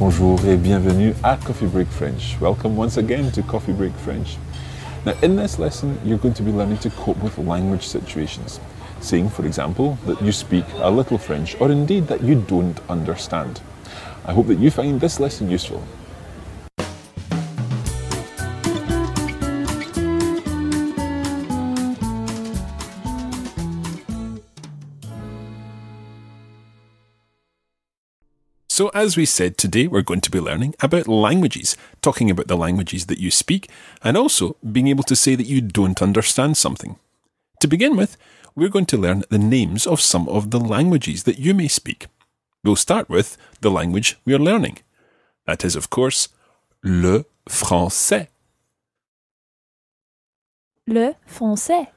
bonjour et bienvenue à Coffee Break French. Welcome once again to Coffee Break French. Now, in this lesson, you're going to be learning to cope with language situations. Saying, for example, that you speak a little French or indeed that you don't understand. I hope that you find this lesson useful. So, as we said, today we're going to be learning about languages, talking about the languages that you speak, and also being able to say that you don't understand something. To begin with, we're going to learn the names of some of the languages that you may speak. We'll start with the language we are learning. That is, of course, le français. Le français.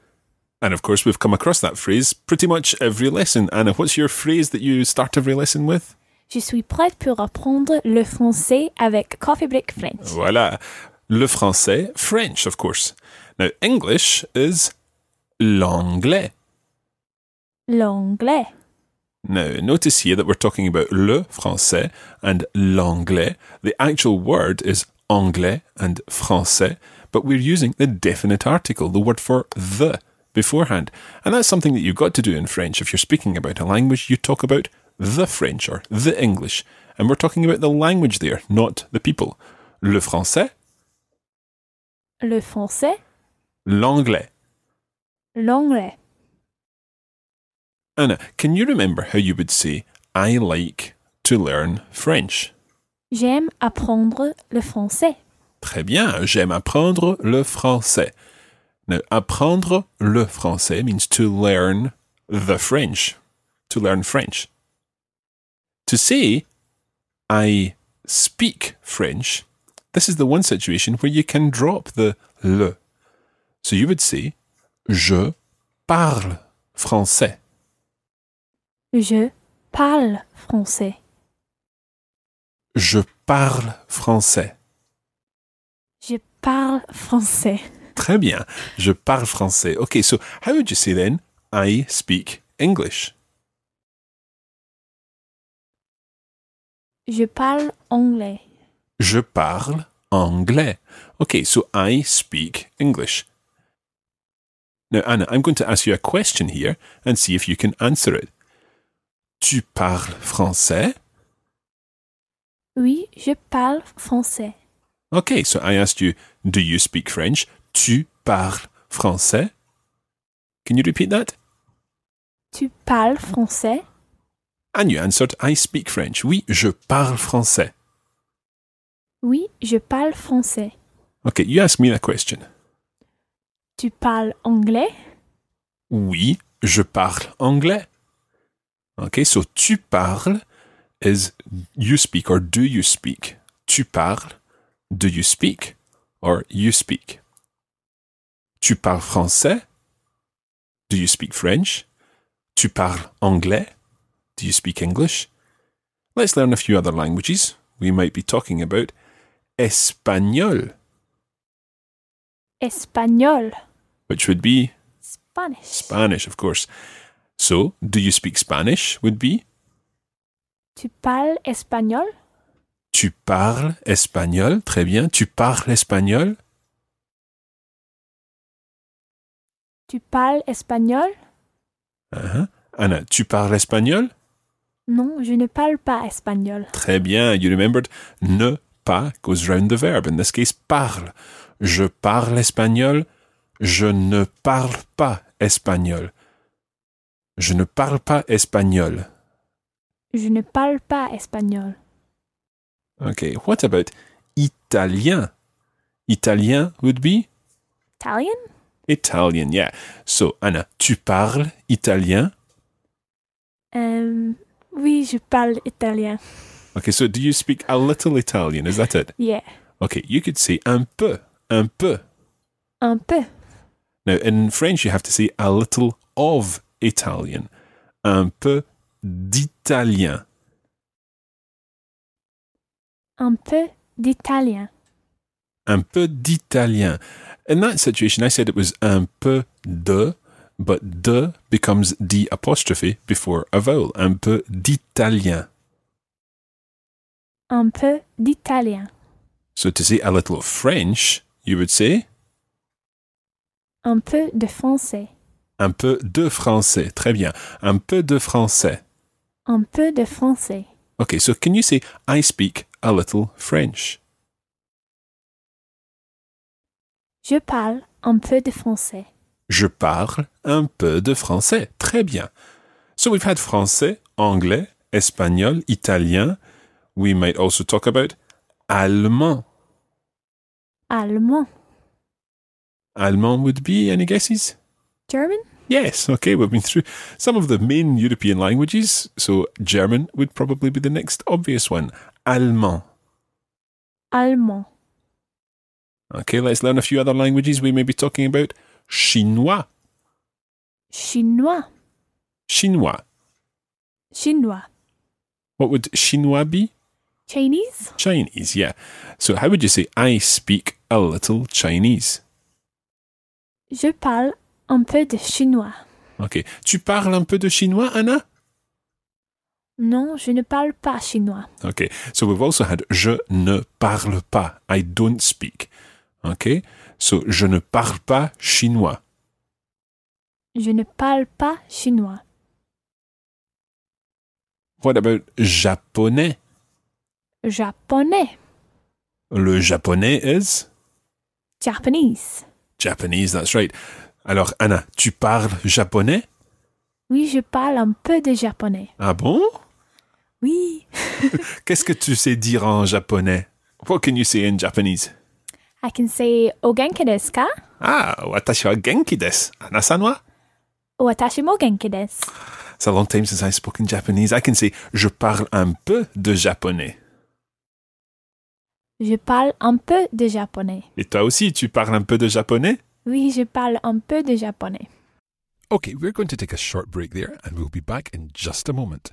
And of course, we've come across that phrase pretty much every lesson. Anna, what's your phrase that you start every lesson with? Je suis prête pour apprendre le français avec Coffee Break French. Voilà. Le français, French, of course. Now, English is l'anglais. L'anglais. Now, notice here that we're talking about le français and l'anglais. The actual word is anglais and français, but we're using the definite article, the word for the, beforehand. And that's something that you've got to do in French. If you're speaking about a language, you talk about the French or the English. And we're talking about the language there, not the people. Le français, Le français. l'anglais. L'anglais. Anna, can you remember how you would say, I like to learn French? J'aime apprendre le français. Très bien, j'aime apprendre le français. Now, apprendre le français means to learn the French, to learn French. To say, I speak French, this is the one situation where you can drop the le. So you would say, je parle français. Je parle français. Je parle français. Je parle français. Très bien. Je parle français. Okay, so how would you say then, I speak English? Je parle anglais. Je parle anglais. Okay, so I speak English. Now, Anna, I'm going to ask you a question here and see if you can answer it. Tu parles français? Oui, je parle français. Okay, so I asked you, do you speak French? Tu parles français? Can you repeat that? Tu parles français? And you answered, I speak French. Oui, je parle français. Oui, je parle français. Okay, you ask me a question. Tu parles anglais? Oui, je parle anglais. Okay, so tu parles is you speak or do you speak? Tu parles, do you speak or you speak? Tu parles français? Do you speak French? Tu parles anglais? Do you speak English? Let's learn a few other languages. We might be talking about Espagnol, Espagnol. which would be Spanish. Spanish, of course. So, do you speak Spanish? Would be Tu parles espagnol? Tu parles espagnol. Très bien. Tu parles espagnol. Tu parles espagnol? Uh-huh. Anna, tu parles espagnol? Non, je ne parle pas espagnol. Très bien. You remembered ne pas goes round the verb. In this case, parle. Je parle espagnol. Je ne parle pas espagnol. Je ne parle pas espagnol. Je ne parle pas espagnol. Okay. What about italien? Italien would be? Italian? Italian, yeah. So, Anna, tu parles italien? Euh, oui, je parle italien. Okay, so do you speak a little Italian? Is that it? Yeah. Okay, you could say un peu, un peu. Un peu. Now, in French, you have to say a little of Italian. Un peu d'italien. Un peu d'italien. Un peu d'italien. In that situation, I said it was un peu de, but de becomes d apostrophe before a vowel. Un peu d'italien. Un peu d'italien. So to say a little French, you would say Un peu de français. un peu de français. Très bien. Un peu de français. Un peu de français. Okay, so can you say I speak a little French? Je parle un peu de français. Je parle un peu de français. Très bien. So we've had français, anglais, espagnol, italien. We might also talk about allemand. Allemand. Allemand would be any guesses? German. Yes, okay, we've been through some of the main European languages, so German would probably be the next obvious one. Allemand. Allemand. Okay, let's learn a few other languages we may be talking about. Chinois. Chinois. Chinois. Chinois. What would chinois be? Chinese. Chinese, yeah. So how would you say I speak a little Chinese? Je parle un peu de chinois. Okay. Tu parles un peu de chinois, Anna? Non, je ne parle pas chinois. Okay. So we've also had je ne parle pas. I don't speak. Okay. So je ne parle pas chinois. Je ne parle pas chinois. What about japonais? Japonais. Le japonais is? Japanese. Japanese, that's right. Alors, Anna, tu parles japonais? Oui, je parle un peu de japonais. Ah bon? Oui. Qu'est-ce que tu sais dire en japonais? What can you say in Japanese? I can say ogenki desu ka? Ah, watashi wa genki desu. Anna-san wa? Watashi mo genki desu. It's a long time since I've spoken Japanese. I can say je parle un peu de japonais. Je parle un peu de japonais. Et toi aussi, tu parles un peu de japonais? Oui, je parle un peu de japonais. Okay, we're going to take a short break there and we'll be back in just a moment.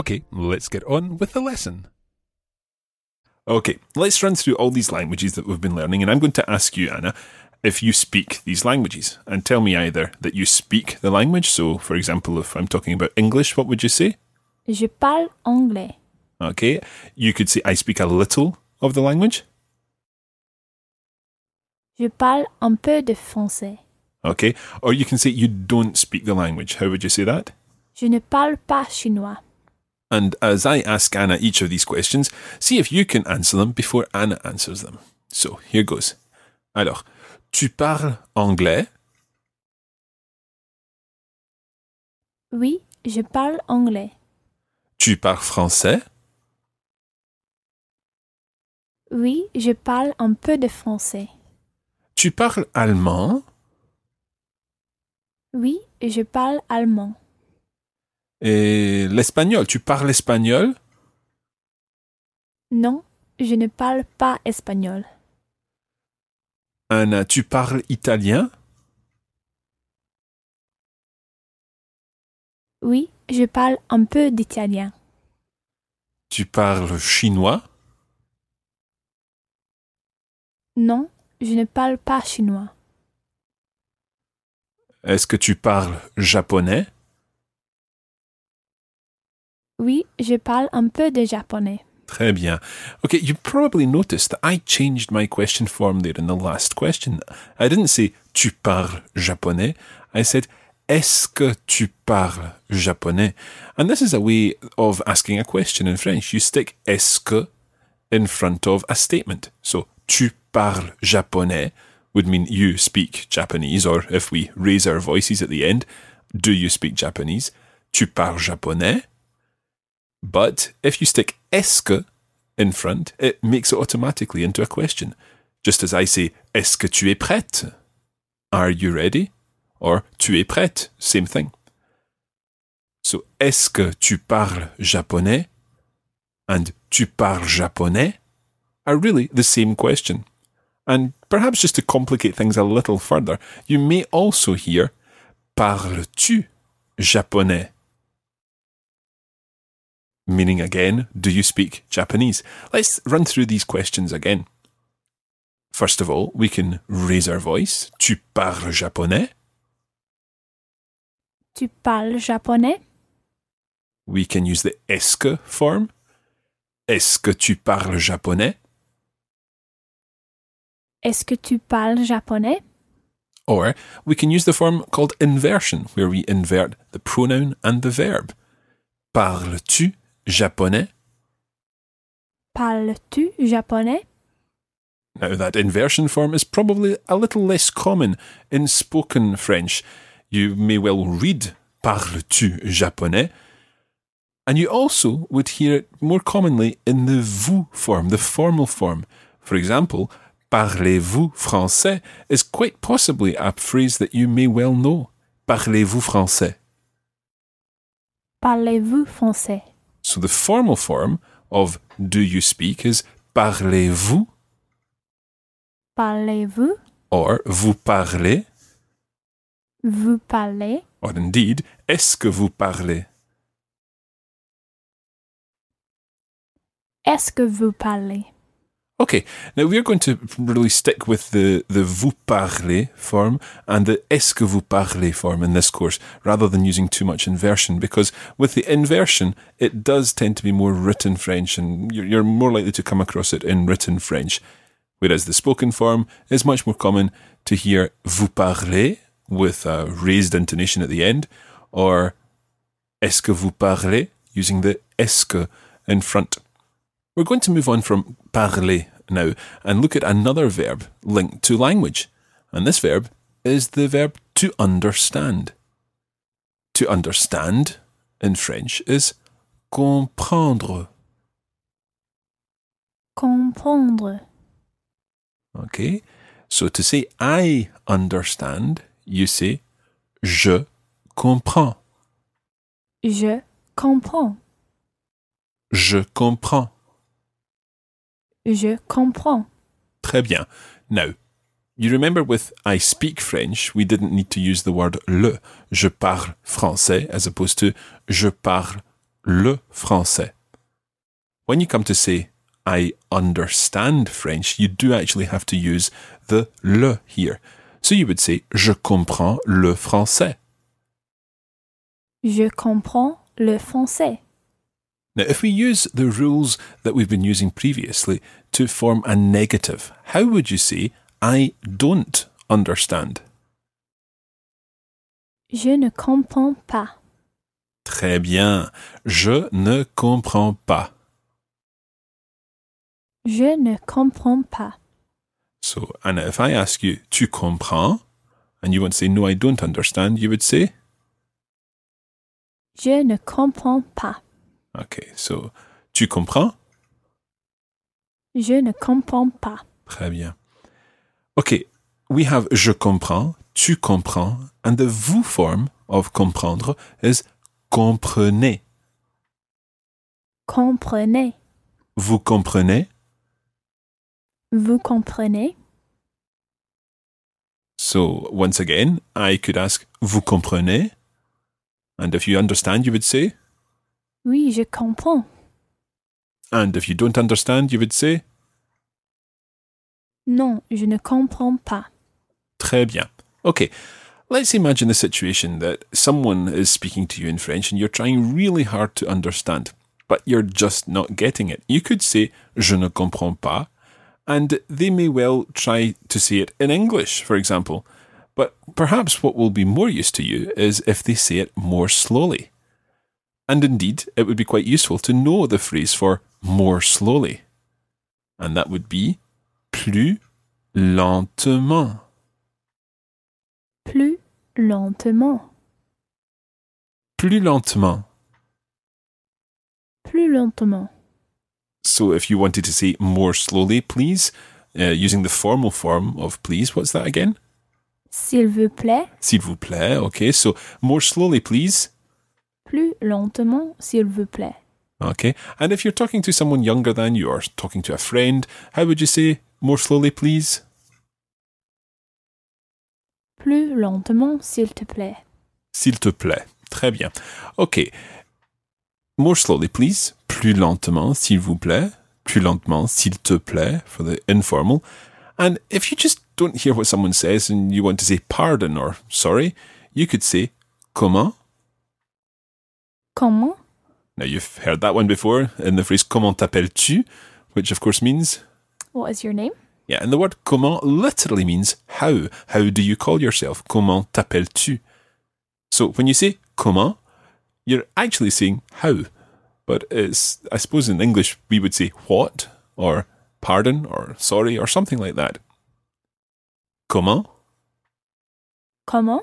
Okay, let's get on with the lesson. Okay, let's run through all these languages that we've been learning, and I'm going to ask you, Anna, if you speak these languages, and tell me either that you speak the language. So, for example, if I'm talking about English, what would you say? Je parle anglais. Okay, you could say I speak a little of the language. Je parle un peu de français. Okay, or you can say you don't speak the language. How would you say that? Je ne parle pas chinois. And as I ask Anna each of these questions, see if you can answer them before Anna answers them. So, here goes. Alors, tu parles anglais? Oui, je parle anglais. Tu parles français? Oui, je parle un peu de français. Tu parles allemand? Oui, je parle allemand. Et l'espagnol, tu parles espagnol? Non, je ne parle pas espagnol. Anna, tu parles italien? Oui, je parle un peu d'italien. Tu parles chinois? Non, je ne parle pas chinois. Est-ce que tu parles japonais? Oui, je parle un peu de japonais. Très bien. Okay, you probably noticed that I changed my question form there in the last question. I didn't say tu parles japonais. I said est-ce que tu parles japonais? And this is a way of asking a question in French. You stick est-ce que in front of a statement. So tu parles japonais would mean you speak Japanese, or if we raise our voices at the end, do you speak Japanese? Tu parles japonais? But if you stick est-ce in front, it makes it automatically into a question. Just as I say, est-ce que tu es prête? Are you ready? Or tu es prête? Same thing. So, est-ce que tu parles japonais? And tu parles japonais? Are really the same question. And perhaps just to complicate things a little further, you may also hear Parles-tu japonais? Meaning again, do you speak Japanese? Let's run through these questions again. First of all, we can raise our voice. Tu parles japonais? Tu parles japonais? We can use the est-ce que form. Est-ce que tu parles japonais? Est-ce que tu parles japonais? Or we can use the form called inversion, where we invert the pronoun and the verb. Parles-tu japonais? Parles-tu japonais? Now, that inversion form is probably a little less common in spoken French. You may well read Parles-tu japonais? And you also would hear it more commonly in the vous form, the formal form. For example, Parlez-vous français is quite possibly a phrase that you may well know. Parlez-vous français? Parlez-vous français? So the formal form of do you speak is parlez-vous Parlez-vous? or vous parlez Vous parlez? or indeed est-ce que vous parlez? Est-ce que vous parlez? Okay, now we're going to really stick with the, the vous parlez form and the est-ce que vous parlez form in this course, rather than using too much inversion, because with the inversion, it does tend to be more written French and you're, you're more likely to come across it in written French. Whereas the spoken form is much more common to hear vous parlez with a raised intonation at the end, or est-ce que vous parlez using the est-ce que in front. We're going to move on from parler now and look at another verb linked to language. And this verb is the verb to understand. To understand in French is comprendre. Comprendre. Okay? So to say I understand, you say je comprends. Je comprends. Je comprends. Je comprends. Très bien. Now, you remember with I speak French, we didn't need to use the word le. Je parle français as opposed to je parle le français. When you come to say I understand French, you do actually have to use the le here. So you would say je comprends le français. Je comprends le français. Now, if we use the rules that we've been using previously to form a negative, how would you say I don't understand? Je ne comprends pas. Très bien. Je ne comprends pas. Je ne comprends pas. So, Anna, if I ask you, tu comprends? And you want to say, no, I don't understand, you would say, Je ne comprends pas. Okay, so, tu comprends? Je ne comprends pas. Très bien. Okay, we have je comprends, tu comprends, and the vous form of comprendre is comprenez. Comprenez. Vous comprenez? Vous comprenez? So, once again, I could ask, vous comprenez? And if you understand, you would say, Oui, je comprends. and if you don't understand, you would say, Non, je ne comprends pas. Très bien. Okay, let's imagine the situation that someone is speaking to you in French and you're trying really hard to understand, but you're just not getting it. You could say, Je ne comprends pas, and they may well try to say it in English, for example. But perhaps what will be more use to you is if they say it more slowly. And indeed, it would be quite useful to know the phrase for more slowly. And that would be plus lentement, plus lentement, plus lentement. plus lentement. So if you wanted to say more slowly, please, uh, using the formal form of please, what's that again? S'il vous plaît, S'il vous plaît. Okay, so more slowly, please. Plus lentement, s'il vous plaît. Okay, and if you're talking to someone younger than you or talking to a friend, how would you say more slowly, please? Plus lentement, s'il te plaît. S'il te plaît. Très bien. Okay, more slowly, please. Plus lentement, s'il vous plaît. Plus lentement, s'il te plaît, for the informal. And if you just don't hear what someone says and you want to say pardon or sorry, you could say comment. Comment? Now, you've heard that one before in the phrase comment t'appelles-tu, which of course means, What is your name? yeah, and the word comment literally means how. How do you call yourself? Comment t'appelles-tu? So when you say comment, you're actually saying how. But it's, I suppose in English we would say what, or pardon, or sorry, or something like that. Comment? Comment?